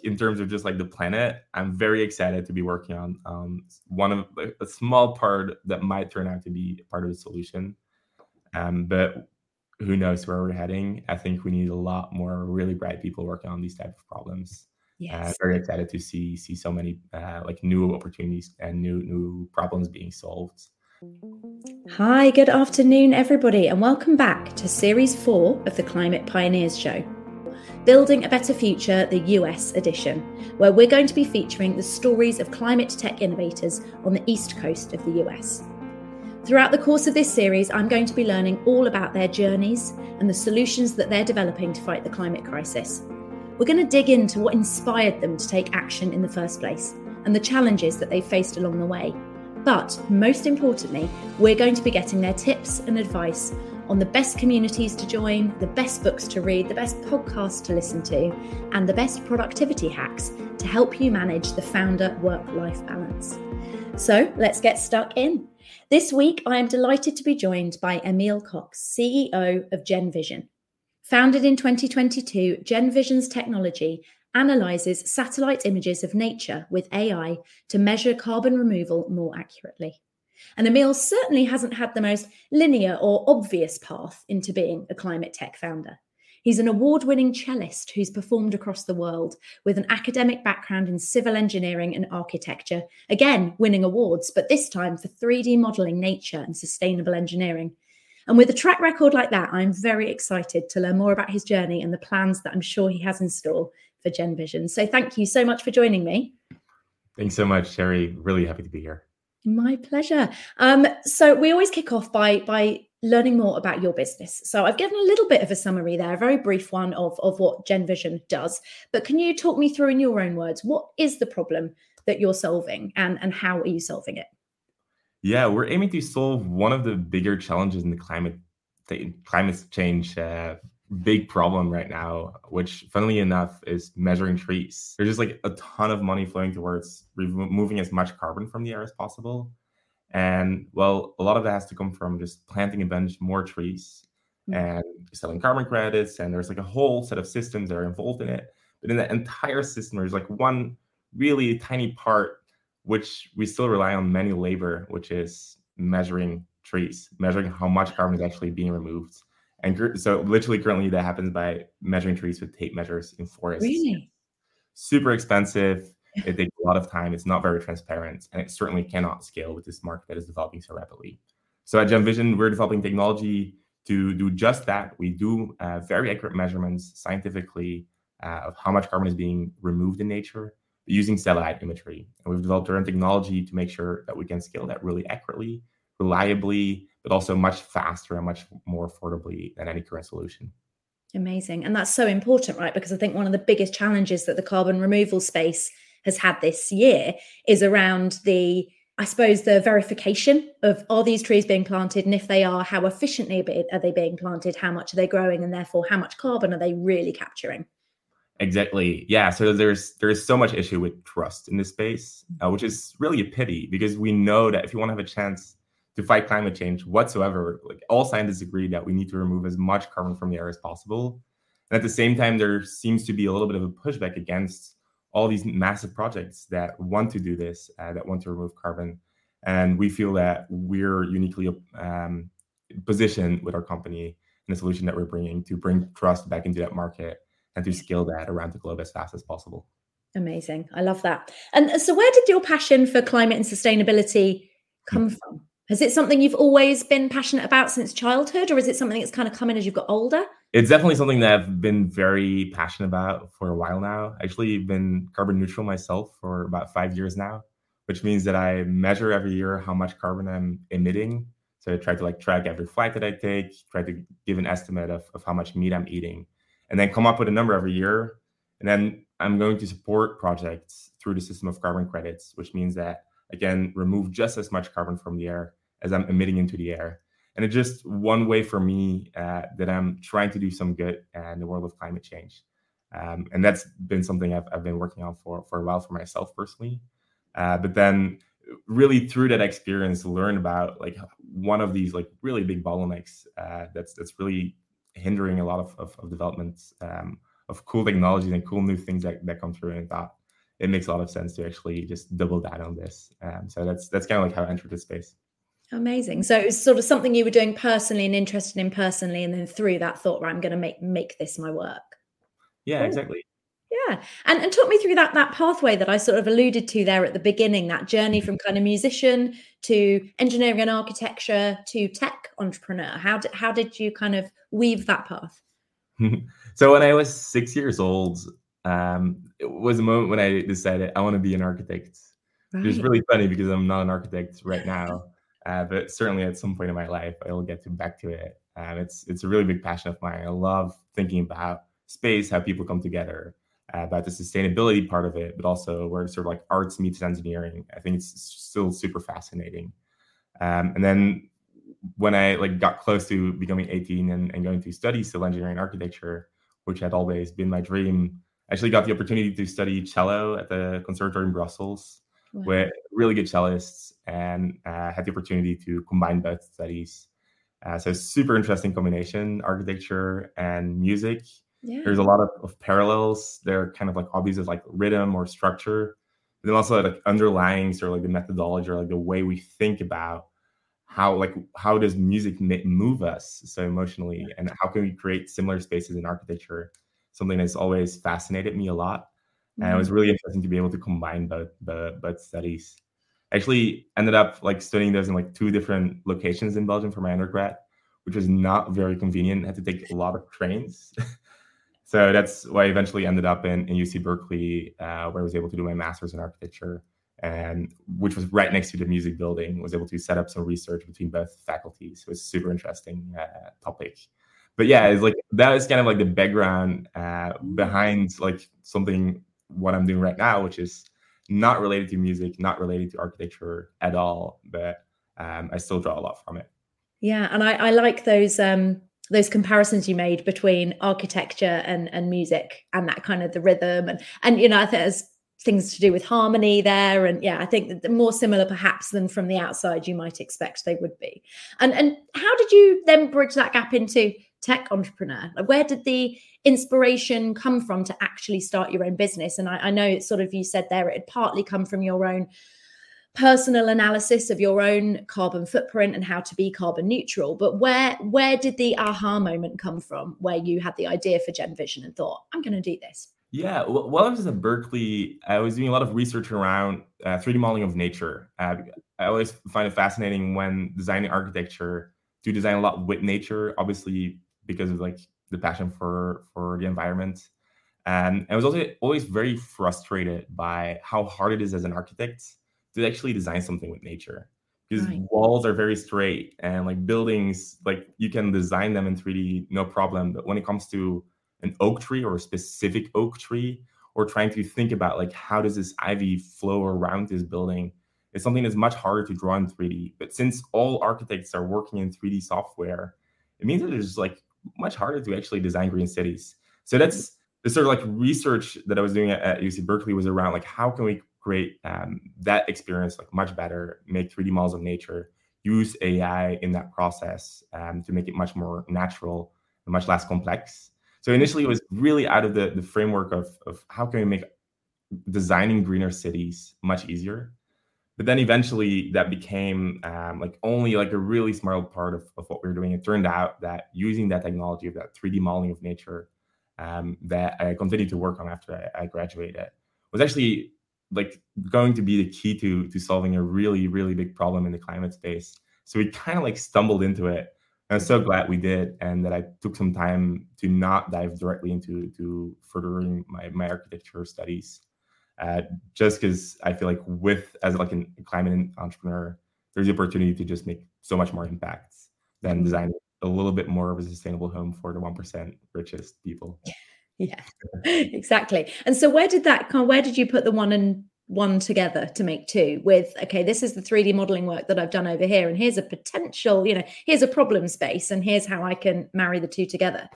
like in terms of just like the planet, I'm very excited to be working on um, one of like, a small part that might turn out to be part of the solution. Um, but who knows where we're heading? I think we need a lot more really bright people working on these type of problems. Uh, yes. Uh, very excited to see see so many uh, like new opportunities and new new problems being solved. Hi, good afternoon, everybody, and welcome back to Series 4 of the Climate Pioneers Show. Building a Better Future, the US edition, where we're going to be featuring the stories of climate tech innovators on the east coast of the US. Throughout the course of this series, I'm going to be learning all about their journeys and the solutions that they're developing to fight the climate crisis. We're going to dig into what inspired them to take action in the first place and the challenges that they faced along the way. But most importantly, we're going to be getting their tips and advice on the best communities to join, the best books to read, the best podcasts to listen to, and the best productivity hacks to help you manage the founder work life balance. So let's get stuck in. This week, I am delighted to be joined by Emiel Cockx, CEO of GenVision. Founded in 2022, GenVision's technology analyzes satellite images of nature with AI to measure carbon removal more accurately. And Emiel certainly hasn't had the most linear or obvious path into being a climate tech founder. He's an award winning cellist who's performed across the world with an academic background in civil engineering and architecture, again, winning awards, but this time for 3D modeling nature and sustainable engineering. And with a track record like that, I'm very excited to learn more about his journey and the plans that I'm sure he has in store for Genvision. So thank you so much for joining me. Thanks so much, Sherry. Really happy to be here. My pleasure. Um, so we always kick off by by learning more about your business. So I've given a little bit of a summary there, a very brief one of of what GenVision does. But can you talk me through in your own words what is the problem that you're solving and and how are you solving it? Yeah, we're aiming to solve one of the bigger challenges in the climate climate change uh, big problem right now, which funnily enough is measuring trees. There's just like a ton of money flowing towards removing as much carbon from the air as possible. And well, a lot of that has to come from just planting a bunch more trees mm-hmm. and selling carbon credits. And there's like a whole set of systems that are involved in it. But in the entire system, there's like one really tiny part which we still rely on manual labor, which is measuring trees, measuring how much carbon is actually being removed. And so, literally, currently, that happens by measuring trees with tape measures in forests. Really? Super expensive. It takes a lot of time. It's not very transparent, and it certainly cannot scale with this market that is developing so rapidly. So, at GenVision, we're developing technology to do just that. We do uh, very accurate measurements scientifically uh, of how much carbon is being removed in nature using satellite imagery. And we've developed our own technology to make sure that we can scale that really accurately, reliably, but also much faster and much more affordably than any current solution. Amazing. And that's so important, right? Because I think one of the biggest challenges that the carbon removal space has had this year is around the, I suppose, the verification of are these trees being planted? And if they are, how efficiently are they being planted? How much are they growing? And therefore, how much carbon are they really capturing? Exactly. Yeah. So there's there's so much issue with trust in this space, uh, which is really a pity because we know that if you want to have a chance to fight climate change whatsoever. Like all scientists agree that we need to remove as much carbon from the air as possible. And at the same time, there seems to be a little bit of a pushback against all these massive projects that want to do this, uh, that want to remove carbon. And we feel that we're uniquely um, positioned with our company and the solution that we're bringing to bring trust back into that market and to scale that around the globe as fast as possible. Amazing. I love that. And so, where did your passion for climate and sustainability come hmm. from? Has it something you've always been passionate about since childhood, or is it something that's kind of come in as you've got older? It's definitely something that I've been very passionate about for a while now. Actually, been carbon neutral myself for about five years now, which means that I measure every year how much carbon I'm emitting. So I try to like track every flight that I take, try to give an estimate of, of how much meat I'm eating, and then come up with a number every year. And then I'm going to support projects through the system of carbon credits, which means that again, remove just as much carbon from the air as I'm emitting into the air. And it's just one way for me uh, that I'm trying to do some good in the world of climate change. Um, and that's been something I've, I've been working on for, for a while for myself personally. Uh, but then really through that experience learn about like one of these like really big bottlenecks uh, that's that's really hindering a lot of, of, of development um, of cool technologies and cool new things that, that come through and thought it makes a lot of sense to actually just double down on this. Um, so that's that's kind of like how I entered the space. Amazing. So it was sort of something you were doing personally and interested in personally, and then through that thought, right, I'm going to make make this my work. Yeah, exactly. Yeah, and and talk me through that that pathway that I sort of alluded to there at the beginning. That journey mm-hmm. from kind of musician to engineering and architecture to tech entrepreneur. How did how did you kind of weave that path? so when I was six years old, um, it was a moment when I decided I want to be an architect. Right. It's really funny because I'm not an architect right now. Uh, but certainly at some point in my life, I will get to back to it. Um, it's it's a really big passion of mine. I love thinking about space, how people come together, uh, about the sustainability part of it, but also where sort of like arts meets engineering. I think it's still super fascinating. Um, and then when I like got close to becoming 18 and, and going to study civil engineering and architecture, which had always been my dream, I actually got the opportunity to study cello at the conservatory in Brussels wow. with really good cellists and uh, had the opportunity to combine both studies. Uh, so super interesting combination, architecture and music. Yeah. There's a lot of, of parallels. They're kind of like obvious of like rhythm or structure. But then also like underlying sort of like the methodology or like the way we think about how like how does music move us so emotionally and how can we create similar spaces in architecture something that's always fascinated me a lot and it was mm-hmm. really interesting to be able to combine both the both studies. I actually ended up like studying those in like two different locations in Belgium for my undergrad, which was not very convenient. I had to take a lot of trains. so that's why I eventually ended up in, in UC Berkeley, uh, where I was able to do my master's in architecture, and which was right next to the music building. Was able to set up some research between both faculties. it was super interesting uh, topic. But yeah, it's like that is kind of like the background uh, behind like something what I'm doing right now, which is not related to music, not related to architecture at all, but um, I still draw a lot from it. Yeah, and I, I like those um, those comparisons you made between architecture and and music, and that kind of the rhythm, and and you know I think there's things to do with harmony there, and yeah, I think more similar perhaps than from the outside you might expect they would be. And and how did you then bridge that gap into tech entrepreneur? Like where did the inspiration come from to actually start your own business? And I, I know it's sort of you said there it had partly come from your own personal analysis of your own carbon footprint and how to be carbon neutral but where where did the aha moment come from where you had the idea for Genvision and thought i'm going to do this yeah well, while i was at berkeley i was doing a lot of research around uh, 3d modeling of nature uh, i always find it fascinating when designing architecture to design a lot with nature obviously because of like the passion for for the environment. And I was also always very frustrated by how hard it is as an architect to actually design something with nature. Because right. walls are very straight and like buildings, like you can design them in 3D, no problem. But when it comes to an oak tree or a specific oak tree, or trying to think about like how does this ivy flow around this building, it's something that's much harder to draw in 3D. But since all architects are working in 3D software, it means that there's like much harder to actually design green cities. So that's the sort of like research that I was doing at, at UC Berkeley was around like how can we create um, that experience like much better, make 3D models of nature, use AI in that process um, to make it much more natural and much less complex. So initially, it was really out of the, the framework of, of how can we make designing greener cities much easier but then eventually that became um, like only like a really small part of, of what we were doing. It turned out that using that technology of that 3d modeling of nature um, that i continued to work on after I, I, graduated was actually like going to be the key to to solving a really really big problem in the climate space. So we kind of like stumbled into it. And i'm so glad we did and that i took some time to not dive directly into to furthering my, my architecture studies uh, just because I feel like with as like a climate entrepreneur, there's the opportunity to just make so much more impact than mm-hmm. designing a little bit more of a sustainable home for the one percent richest people. Yeah, exactly. And so, where did that come? Where did you put the one and one together to make two? With okay, this is the three D modeling work that I've done over here, and here's a potential. You know, here's a problem space, and here's how I can marry the two together.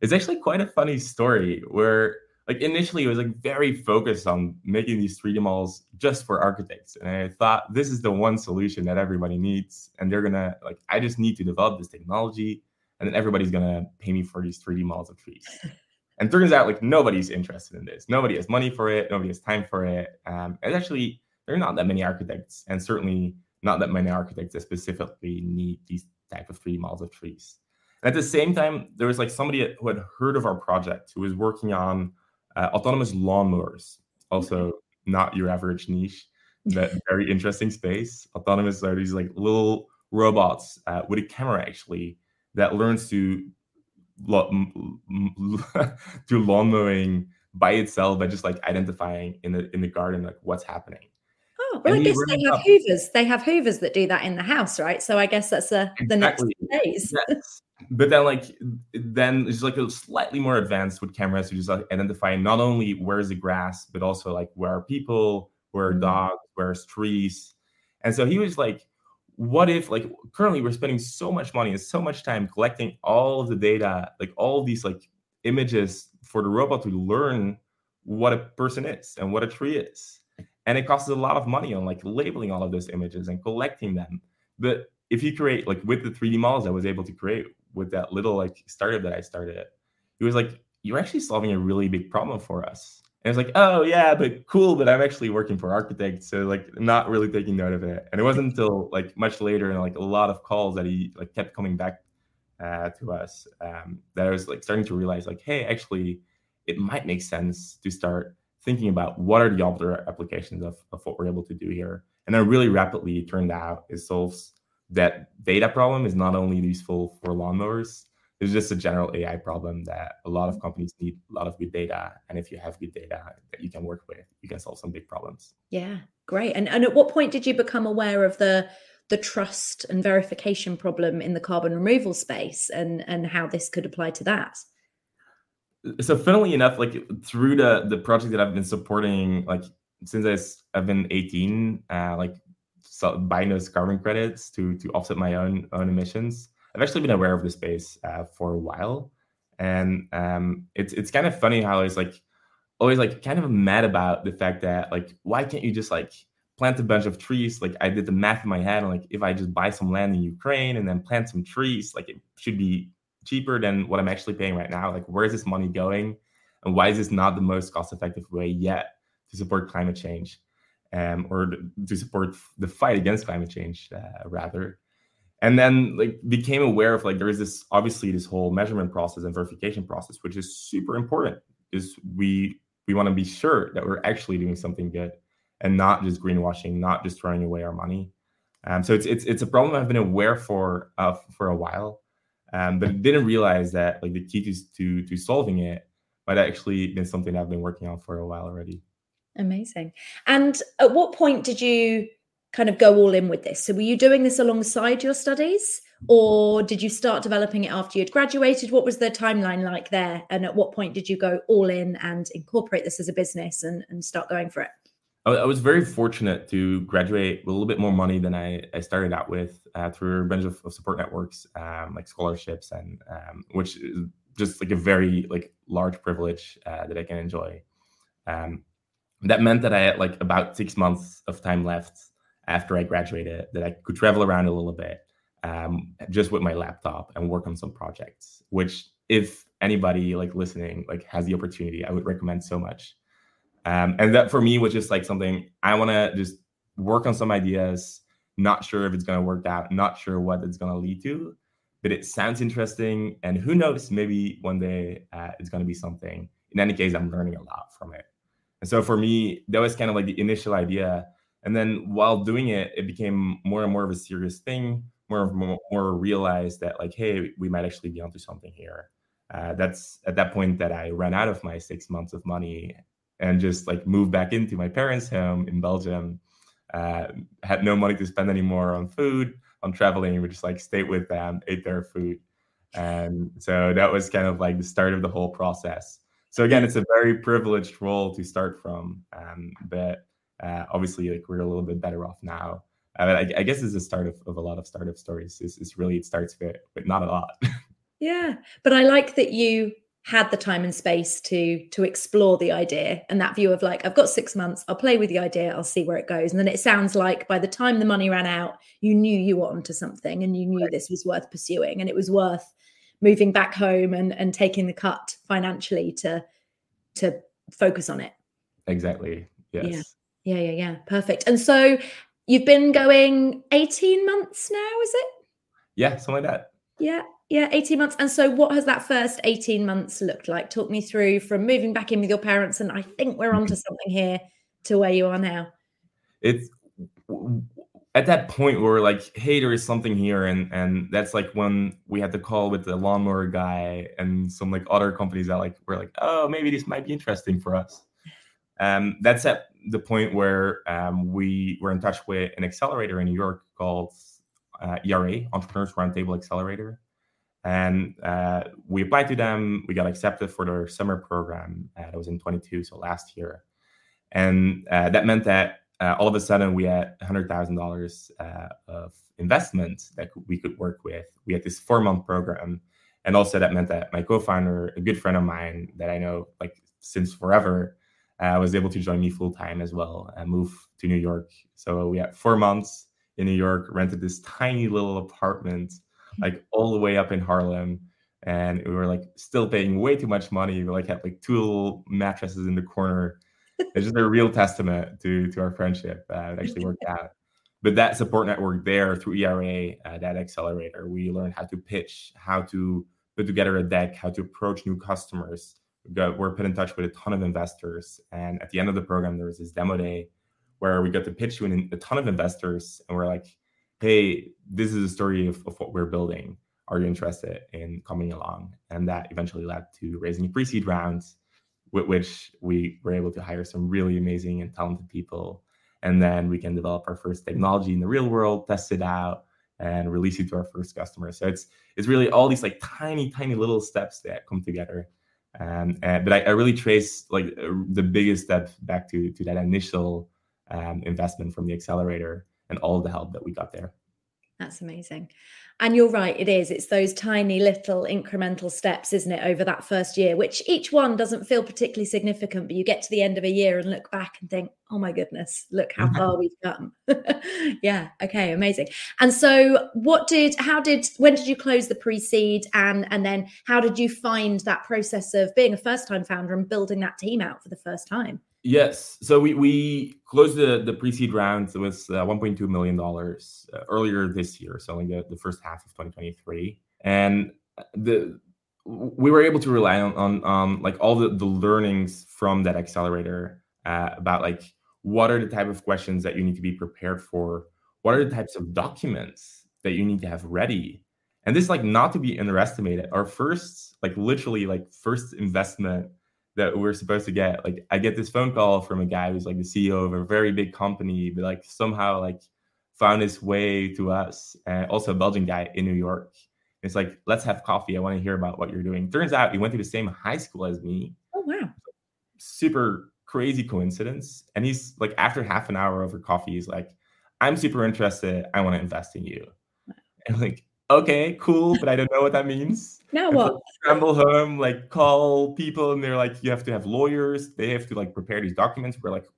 It's actually quite a funny story where like initially it was like very focused on making these 3D models just for architects. And I thought this is the one solution that everybody needs. And they're gonna like, I just need to develop this technology and then everybody's gonna pay me for these 3D models of trees. And turns out like nobody's interested in this. Nobody has money for it. Nobody has time for it. Um, and actually, there are not that many architects, and certainly not that many architects that specifically need these type of 3D models of trees. And at the same time, there was like somebody who had heard of our project who was working on uh, autonomous lawnmowers. Also, not your average niche, but very interesting space. Autonomous are these like little robots uh, with a camera actually that learns to do lawn mowing by itself by just like identifying in the in the garden like what's happening. Oh, well, and I guess they have up. hoovers. They have hoovers that do that in the house, right? So I guess that's a, exactly. the next phase. Yes. But then, like, then it's like a slightly more advanced with cameras to just like identify not only where's the grass, but also like where are people, where are mm-hmm. dogs, where's trees. And so he was like, what if like currently we're spending so much money and so much time collecting all of the data like all these like images for the robot to learn what a person is and what a tree is and it costs a lot of money on like labeling all of those images and collecting them but if you create like with the 3d models i was able to create with that little like startup that i started it was like you're actually solving a really big problem for us and it's like, oh yeah, but cool, but I'm actually working for architects, so like not really taking note of it. And it wasn't until like much later and like a lot of calls that he like kept coming back uh, to us um, that I was like starting to realize like, hey, actually, it might make sense to start thinking about what are the other applications of, of what we're able to do here. And then really rapidly it turned out it solves that data problem is not only useful for lawnmowers, it's just a general AI problem that a lot of companies need a lot of good data. And if you have good data that you can work with, you can solve some big problems. Yeah, great. And and at what point did you become aware of the the trust and verification problem in the carbon removal space and and how this could apply to that? So funnily enough, like through the the project that I've been supporting, like since I've been 18, uh, like so buying those carbon credits to to offset my own own emissions I've actually been aware of the space uh, for a while, and um, it's it's kind of funny how I was like always like kind of mad about the fact that like why can't you just like plant a bunch of trees? Like I did the math in my head, and like if I just buy some land in Ukraine and then plant some trees, like it should be cheaper than what I'm actually paying right now. Like where is this money going, and why is this not the most cost effective way yet to support climate change? Um, or to support the fight against climate change, uh, rather. And then like became aware of like there is this obviously this whole measurement process and verification process which is super important is we we want to be sure that we're actually doing something good and not just greenwashing not just throwing away our money. Um, so it's it's it's a problem i've been aware for uh, for a while um, but didn't realize that like the key to, to to solving it might actually been something i've been working on for a while already amazing and at what point did you kind of go all in with this? So were you doing this alongside your studies or did you start developing it after you'd graduated? What was the timeline like there? And at what point did you go all in and incorporate this as a business and, and start going for it? I was very fortunate to graduate with a little bit more money than I, I started out with uh, through a bunch of, of support networks, um, like scholarships, and um, which is just like a very like large privilege uh, that I can enjoy. Um, that meant that I had like about six months of time left after I graduated that I could travel around a little bit um, just with my laptop and work on some projects, which if anybody like listening like has the opportunity, I would recommend so much. Um, and that for me was just like something I want to just work on some ideas, not sure if it's going to work out, not sure what it's going to lead to, but it sounds interesting. And who knows, maybe one day uh, it's going to be something. In any case, I'm learning a lot from it. And so for me, that was kind of like the initial idea and then while doing it, it became more and more of a serious thing, more and more, more realized that like, hey, we might actually be onto something here. Uh, that's at that point that I ran out of my six months of money and just like moved back into my parents' home in Belgium. Uh, had no money to spend anymore on food, on traveling. We just like stayed with them, ate their food, and so that was kind of like the start of the whole process. So again, it's a very privileged role to start from, um, but uh, obviously, like we're a little bit better off now. Uh, I, I, guess it's the start of, of a lot of startup stories. Is is really it starts with, but not a lot. yeah, but I like that you had the time and space to to explore the idea and that view of like I've got 6 months I'll play with the idea I'll see where it goes and then it sounds like by the time the money ran out you knew you were onto something and you knew right. this was worth pursuing and it was worth moving back home and and taking the cut financially to to focus on it. Exactly. Yes. Yeah. Yeah. Yeah. Yeah. Perfect. And so you've been going 18 months now, is it? Yeah, something like that. Yeah. Yeah, 18 months. And so, what has that first 18 months looked like? Talk me through from moving back in with your parents. And I think we're onto something here to where you are now. It's at that point where we're like, hey, there is something here. And and that's like when we had the call with the lawnmower guy and some like other companies that like were like, oh, maybe this might be interesting for us. Um, that's at the point where um, we were in touch with an accelerator in New York called uh, ERA, Entrepreneurs Roundtable Accelerator and uh, we applied to them. We got accepted for their summer program. Uh, that was in 22, so last year, and uh, that meant that uh, all of a sudden we had $100,000 uh, of investment that we could work with. We had this four month program, and also that meant that my co-founder, a good friend of mine that I know like since forever, uh, was able to join me full time as well and move to New York. So we had four months in New York, rented this tiny little apartment like all the way up in Harlem. And we were like still paying way too much money. We like had like two little mattresses in the corner. It's just a real testament to to our friendship. Uh, it actually worked out. But that support network there through ERA, uh, that accelerator, we learned how to pitch, how to put together a deck, how to approach new customers. We got, we're put in touch with a ton of investors. And at the end of the program, there was this demo day where we got to pitch to a ton of investors. And we're like, hey, this is a story of, of what we're building. Are you interested in coming along? And that eventually led to raising pre-seed rounds, with which we were able to hire some really amazing and talented people. And then we can develop our first technology in the real world, test it out, and release it to our first customers. So it's it's really all these like tiny, tiny little steps that come together. Um, and, but I, I, really trace like uh, the biggest step back to to that initial um, investment from the accelerator and all the help that we got there. That's amazing. And you're right, it is. It's those tiny little incremental steps, isn't it, over that first year, which each one doesn't feel particularly significant, but you get to the end of a year and look back and think, oh my goodness, look how mm-hmm. far we've come. yeah, okay, amazing. And so what did how did when did you close the pre-seed and and then how did you find that process of being a first-time founder and building that team out for the first time? Yes. So we, we closed the, the pre-seed round with uh, $1.2 million uh, earlier this year, so in the, the first half of 2023. And the we were able to rely on, on um, like all the, the learnings from that accelerator uh, about like what are the type of questions that you need to be prepared for what are the types of documents that you need to have ready and this like not to be underestimated our first like literally like first investment that we're supposed to get. Like I get this phone call from a guy who's like the CEO of a very big company, but like somehow like found his way to us, and also a Belgian guy in New York. It's like, let's have coffee. I want to hear about what you're doing. Turns out he went to the same high school as me. Oh wow. Super crazy coincidence. And he's like, after half an hour over coffee, he's like, I'm super interested. I want to invest in you. And like, okay, cool, but I don't know what that means. Now what? Scramble home, like call people, and they're like, you have to have lawyers. They have to like prepare these documents. We're like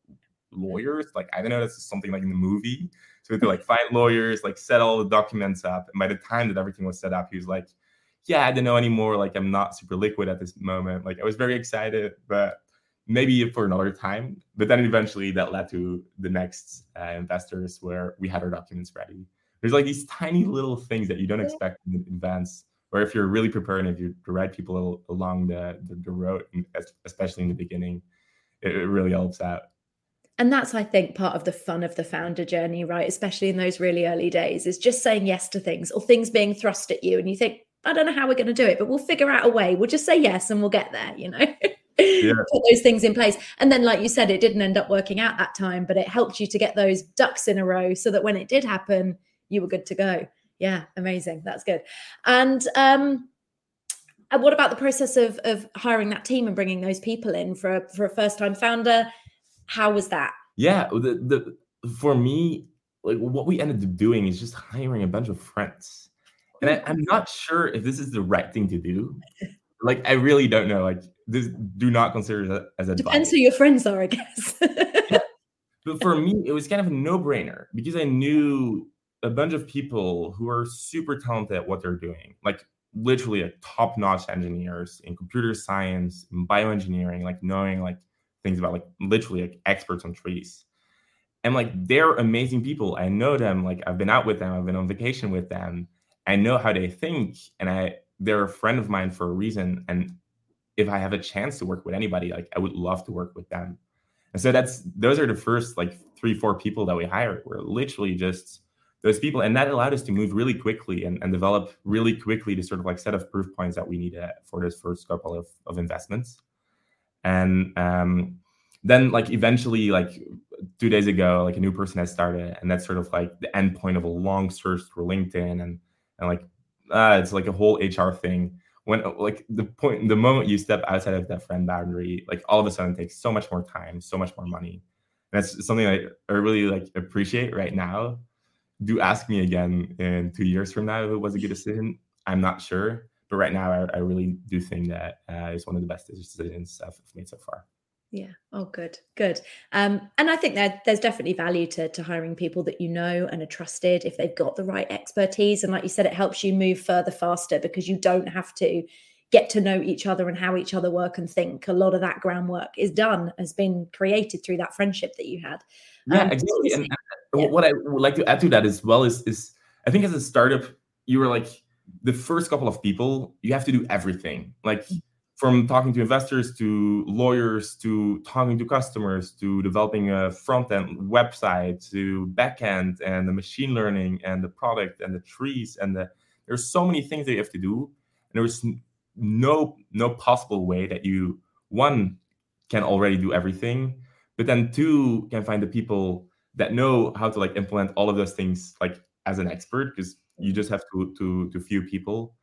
lawyers, like I don't know, that's something like in the movie. So we had to like find lawyers, like set all the documents up. And by the time that everything was set up, he was like, yeah, I don't know anymore. Like I'm not super liquid at this moment. Like I was very excited, but maybe for another time. But then eventually that led to the next uh, investors where we had our documents ready there's like these tiny little things that you don't expect in advance or if you're really prepared and if you're the right people along the, the, the road especially in the beginning it, it really helps out. And that's i think part of the fun of the founder journey right? Especially in those really early days is just saying yes to things or things being thrust at you and you think i don't know how we're going to do it but we'll figure out a way. We'll just say yes and we'll get there you know? Yeah. put those things in place. And then like you said it didn't end up working out that time but it helped you to get those ducks in a row so that when it did happen you were good to go. Yeah, amazing. That's good. And um, and what about the process of of hiring that team and bringing those people in for a, for a first time founder? How was that? Yeah, the, the for me, like what we ended up doing is just hiring a bunch of friends, and I, am not sure if this is the right thing to do. Like, I really don't know. Like, this do not consider that as a depends who your friends are, I guess. yeah. But for me, it was kind of a no brainer because I knew a bunch of people who are super talented at what they're doing. Like literally like top-notch engineers in computer science, in bioengineering, like knowing like things about like literally like experts on trees. And like they're amazing people. I know them, like I've been out with them, I've been on vacation with them. I know how they think, and I they're a friend of mine for a reason. And if I have a chance to work with anybody, like I would love to work with them. And so that's those are the first like three, four people that we hired. We're literally just those people. And that allowed us to move really quickly and, and develop really quickly the sort of like set of proof points that we needed for this first couple of, of investments. And um, then like eventually like two days ago, like a new person has started, and that's sort of like the end point of a long search through LinkedIn and and like uh, it's like a whole HR thing. When like the point, the moment you step outside of that friend boundary, like all of a sudden takes so much more time, so much more money. And that's something I really like appreciate right now. Do ask me again in two years from now if it was a good decision. I'm not sure, but right now I, I really do think that uh, it's one of the best decisions I've made so far. Yeah. Oh, good, good. Um, and I think that there's definitely value to to hiring people that you know and are trusted if they've got the right expertise. And like you said, it helps you move further faster because you don't have to get to know each other and how each other work and think. A lot of that groundwork is done, has been created through that friendship that you had. Yeah, um, exactly. And, yeah. what I would like to add to that as well is is I think as a startup, you were like the first couple of people, you have to do everything. Like from talking to investors to lawyers to talking to customers to developing a front end website to back end and the machine learning and the product and the trees and the there's so many things that you have to do and there's no no possible way that you one can already do everything but then two can find the people that know how to like implement all of those things like as an expert because you just have to to to few people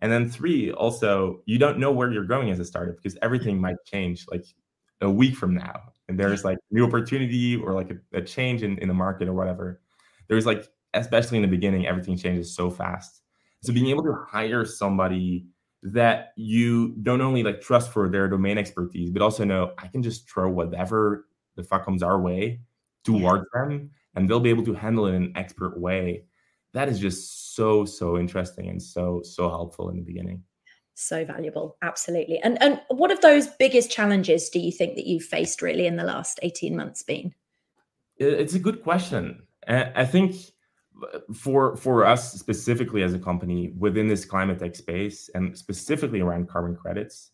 and then three, also, you don't know where you're going as a startup because everything might change like a week from now. And there's like new opportunity or like a, a change in, in the market or whatever. There's like, especially in the beginning, everything changes so fast. So being able to hire somebody that you don't only like trust for their domain expertise, but also know I can just throw whatever the fuck comes our way towards yeah. them and they'll be able to handle it in an expert way. That is just so so interesting and so so helpful in the beginning. So valuable. Absolutely. And and what of those biggest challenges do you think that you've faced really in the last 18 months been? It's a good question. I think for for us specifically as a company within this climate tech space and specifically around carbon credits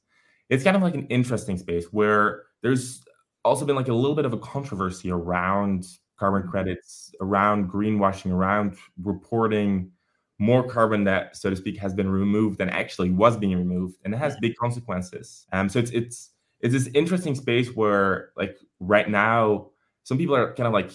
it's kind of like an interesting space where there's also been like a little bit of a controversy around carbon credits, around greenwashing, around reporting more carbon that, so to speak, has been removed than actually was being removed, and it has big consequences. Um, so it's it's it's this interesting space where, like, right now, some people are kind of like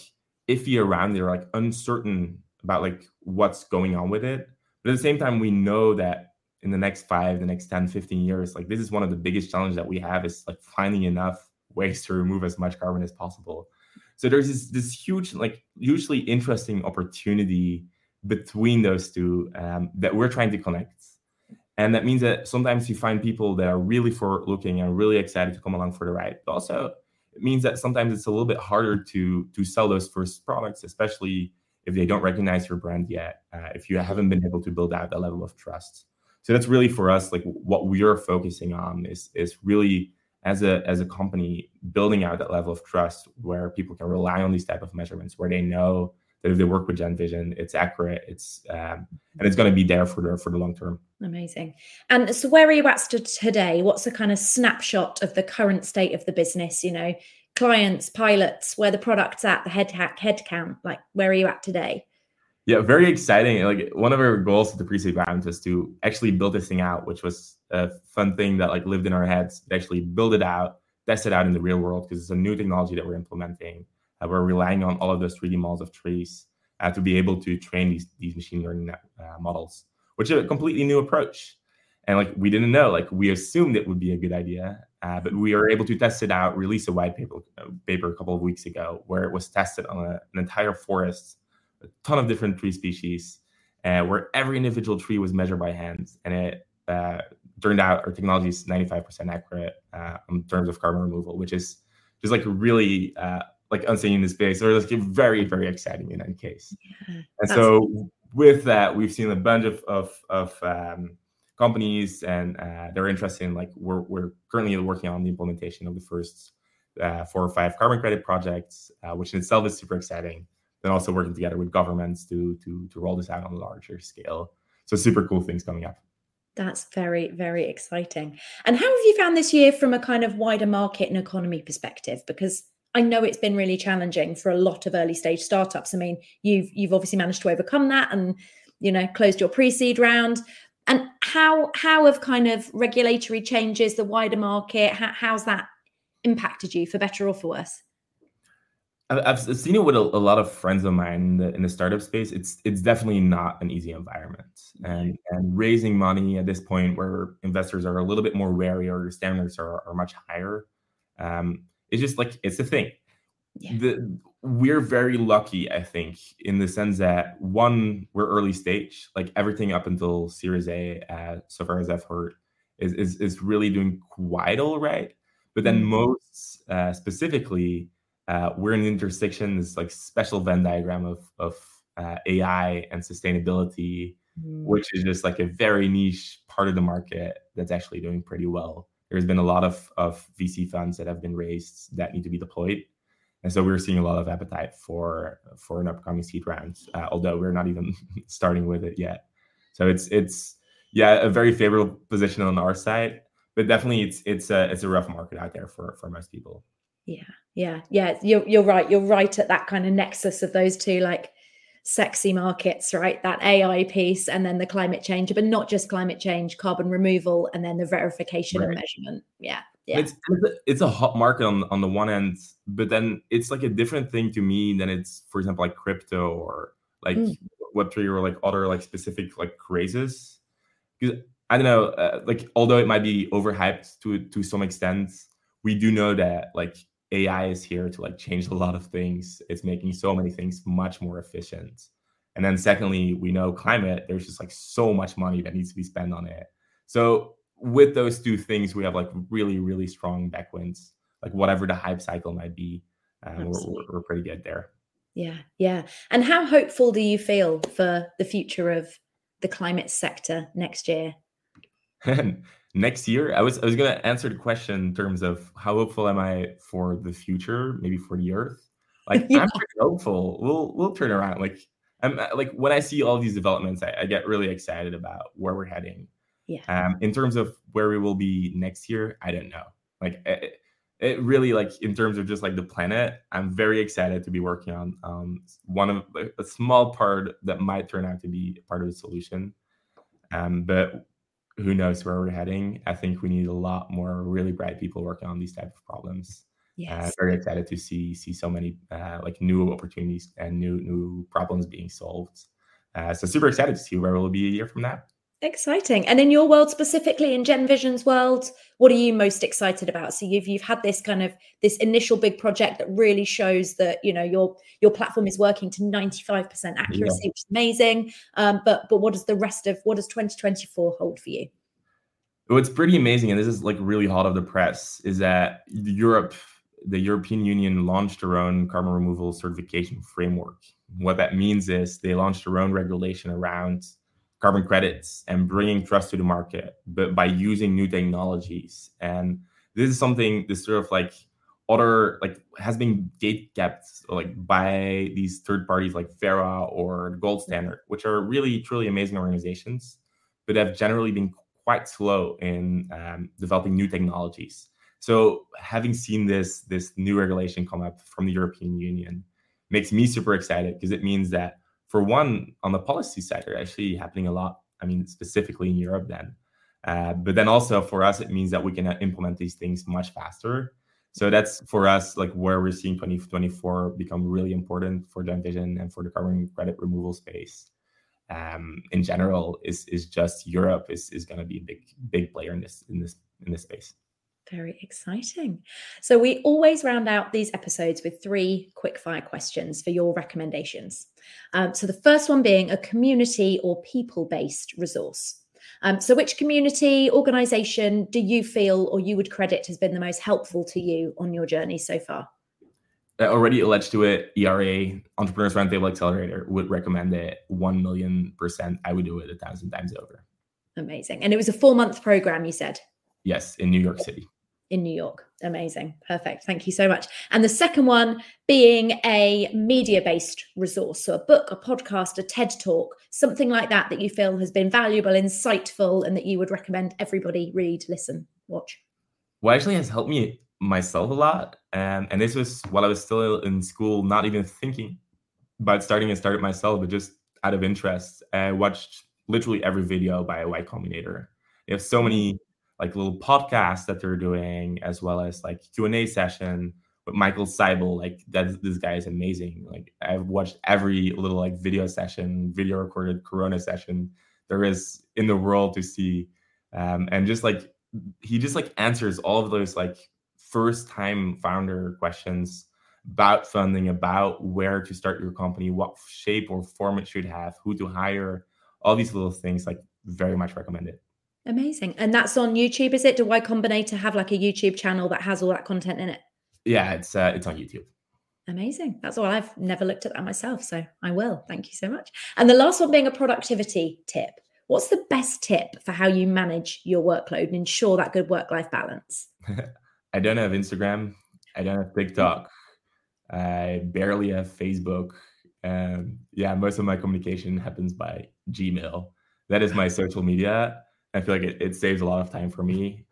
iffy around. They're like uncertain about like what's going on with it. But at the same time, we know that in the next five, the next 10, 15 years, like this is one of the biggest challenges that we have is like finding enough ways to remove as much carbon as possible. So there's this this huge, like hugely interesting opportunity between those two um, that we're trying to connect. And that means that sometimes you find people that are really forward looking and really excited to come along for the ride. But also it means that sometimes it's a little bit harder to to sell those first products, especially if they don't recognize your brand yet, uh, if you haven't been able to build out that level of trust. So that's really for us, like what we are focusing on is is really as a as a company building out that level of trust where people can rely on these type of measurements where they know that if they work with Genvision it's accurate it's um, and it's going to be there for the for the long term. Amazing. And so where are you at today? What's a kind of snapshot of the current state of the business you know clients pilots where the product's at the head hack head count like where are you at today yeah, very exciting. Like one of our goals at the pre-seed round was to actually build this thing out, which was a fun thing that like lived in our heads. To actually build it out, test it out in the real world because it's a new technology that we're implementing. Uh, we're relying on all of those 3D models of trees uh, to be able to train these these machine learning uh, models, which is a completely new approach. And like we didn't know, like we assumed it would be a good idea, uh, but we were able to test it out. Release a white paper uh, paper a couple of weeks ago where it was tested on a, an entire forest a ton of different tree species, uh, where every individual tree was measured by hand, and it uh, turned out our technology is 95% accurate uh, in terms of carbon removal, which is just like really uh, like unseen in the space, or like very very exciting in any case. Yeah, and so with that, we've seen a bunch of of, of um, companies and uh, they're interested in like we're, we're currently working on the implementation of the first uh, four or five carbon credit projects, uh, which in itself is super exciting. Then also working together with governments to to to roll this out on a larger scale. So super cool things coming up. That's very, very exciting. And how have you found this year from a kind of wider market and economy perspective? Because I know it's been really challenging for a lot of early stage startups. I mean, you've you've obviously managed to overcome that and you know closed your pre-seed round. And how how have kind of regulatory changes, the wider market, how, how's that impacted you for better or for worse? I've seen it with a, a, lot of friends of mine in the, in the startup space. It's it's definitely not an easy environment, and and raising money at this point where investors are a little bit more wary or standards are, are much higher. Um, it's just like it's a thing. Yeah. The, we're very lucky, I think, in the sense that one, we're early stage. Like everything up until Series A, uh, so far as I've heard, is is is really doing quite all right. But then mm-hmm. most uh, specifically uh, we're in the intersection, this like special Venn diagram of of uh, AI and sustainability, mm. which is just like a very niche part of the market that's actually doing pretty well. There's been a lot of of VC funds that have been raised that need to be deployed, and so we're seeing a lot of appetite for for an upcoming seed round. Uh, although we're not even starting with it yet, so it's it's yeah a very favorable position on our side, but definitely it's it's a it's a rough market out there for for most people. Yeah, yeah, yeah. You're you're right. You're right at that kind of nexus of those two like sexy markets, right? That AI piece and then the climate change, but not just climate change, carbon removal, and then the verification right. and measurement. Yeah. Yeah. It's it's a hot market on on the one end, but then it's like a different thing to me than it's, for example, like crypto or like mm. Web three or like other like specific like crazes. Because I don't know, uh, like although it might be overhyped to to some extent, we do know that like AI is here to like change a lot of things. It's making so many things much more efficient. And then secondly, we know climate, there's just like so much money that needs to be spent on it. So with those two things, we have like really, really strong backwinds, like whatever the hype cycle might be. Um, we're, we're pretty good there. Yeah, yeah. And how hopeful do you feel for the future of the climate sector next year? next year i was i was going to answer the question in terms of how hopeful am i for the future maybe for the earth like yeah. i'm pretty hopeful we'll we'll turn around like i'm uh, like when i see all these developments I, I, get really excited about where we're heading yeah um in terms of where we will be next year i don't know like it, it really like in terms of just like the planet i'm very excited to be working on um one of a small part that might turn out to be part of the solution um but who knows where we're heading. I think we need a lot more really bright people working on these type of problems. Uh, yes. Uh, very excited to see see so many uh, like new opportunities and new new problems being solved. Uh, so super excited to see where we'll be a year from now. Exciting. And in your world specifically, in Genvision's world, what are you most excited about? So you've you've had this kind of this initial big project that really shows that you know your your platform is working to 95% accuracy, yeah. which is amazing. Um, but but what does the rest of what does 2024 hold for you? What's pretty amazing, and this is like really hot of the press, is that Europe, the European Union launched their own carbon removal certification framework. What that means is they launched their own regulation around carbon credits and bringing trust to the market, but by using new technologies. And this is something this sort of like other like has been gate kept like by these third parties like Verra or Gold Standard, which are really truly amazing organizations, but have generally been quite slow in um, developing new technologies. So having seen this this new regulation come up from the European Union makes me super excited because it means that for one, on the policy side, are actually happening a lot. I mean, specifically in Europe, then. Uh, but then also for us, it means that we can uh, implement these things much faster. So that's for us, like where we're seeing 2024 become really important for Genvision and for the carbon credit removal space. Um, in general, is is just Europe is is going to be a big big player in this in this in this space. Very exciting. So, we always round out these episodes with three quick fire questions for your recommendations. Um, so, the first one being a community or people based resource. Um, so, which community organization do you feel or you would credit has been the most helpful to you on your journey so far? Uh, already alleged to it, ERA, Entrepreneurs Roundtable Accelerator, would recommend it 1 million percent. I would do it a thousand times over. Amazing. And it was a four month program, you said? Yes, in New York City. In New York. Amazing. Perfect. Thank you so much. And the second one being a media based resource. So a book, a podcast, a TED talk, something like that that you feel has been valuable, insightful, and that you would recommend everybody read, listen, watch. What actually has helped me myself a lot. And, and this was while I was still in school, not even thinking about starting and started myself, but just out of interest. I watched literally every video by Y Combinator. They have so many like little podcasts that they're doing, as well as like Q and A session with Michael Seibel. Like that, this guy is amazing. Like I've watched every little like video session, video recorded Corona session there is in the world to see, um, and just like he just like answers all of those like first time founder questions about funding, about where to start your company, what shape or form it should have, who to hire, all these little things. Like very much recommend it. Amazing. And that's on YouTube, is it? Do Y Combinator have like a YouTube channel that has all that content in it? Yeah, it's uh, it's on YouTube. Amazing. That's all. I've never looked at that myself, so I will. Thank you so much. And the last one being a productivity tip. What's the best tip for how you manage your workload and ensure that good work-life balance? I don't have Instagram. I don't have TikTok. I barely have Facebook. Um, yeah, most of my communication happens by Gmail. That is my social media. I feel like it, it saves a lot of time for me.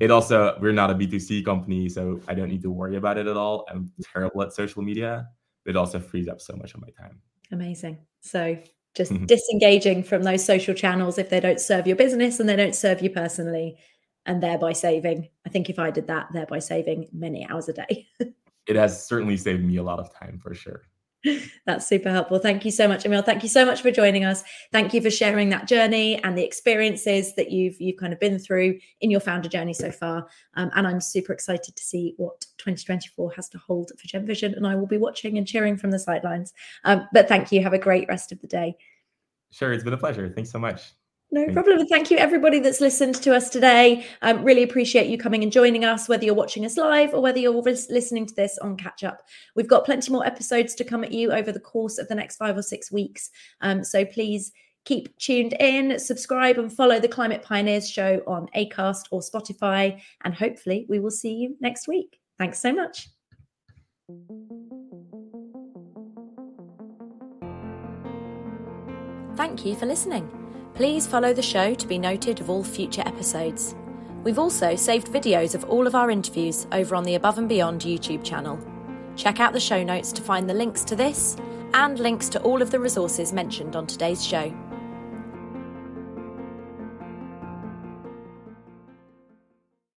It also, we're not a B2C company, so I don't need to worry about it at all. I'm terrible at social media. It also frees up so much of my time. Amazing. So just mm-hmm. disengaging from those social channels if they don't serve your business and they don't serve you personally, and thereby saving. I think if I did that, thereby saving many hours a day. it has certainly saved me a lot of time for sure. That's super helpful. Thank you so much, Emiel. Thank you so much for joining us. Thank you for sharing that journey and the experiences that you've you've kind of been through in your founder journey so far. Um, and I'm super excited to see what 2024 has to hold for Genvision, and I will be watching and cheering from the sidelines. Um, but thank you. Have a great rest of the day. Sure, it's been a pleasure. Thanks so much. No problem. And thank you, everybody that's listened to us today. Um, really appreciate you coming and joining us, whether you're watching us live or whether you're listening to this on catch up. We've got plenty more episodes to come at you over the course of the next five or six weeks. Um, so please keep tuned in, subscribe, and follow the Climate Pioneers show on ACAST or Spotify. And hopefully, we will see you next week. Thanks so much. Thank you for listening. Please follow the show to be noted of all future episodes. We've also saved videos of all of our interviews over on the Above and Beyond YouTube channel. Check out the show notes to find the links to this and links to all of the resources mentioned on today's show.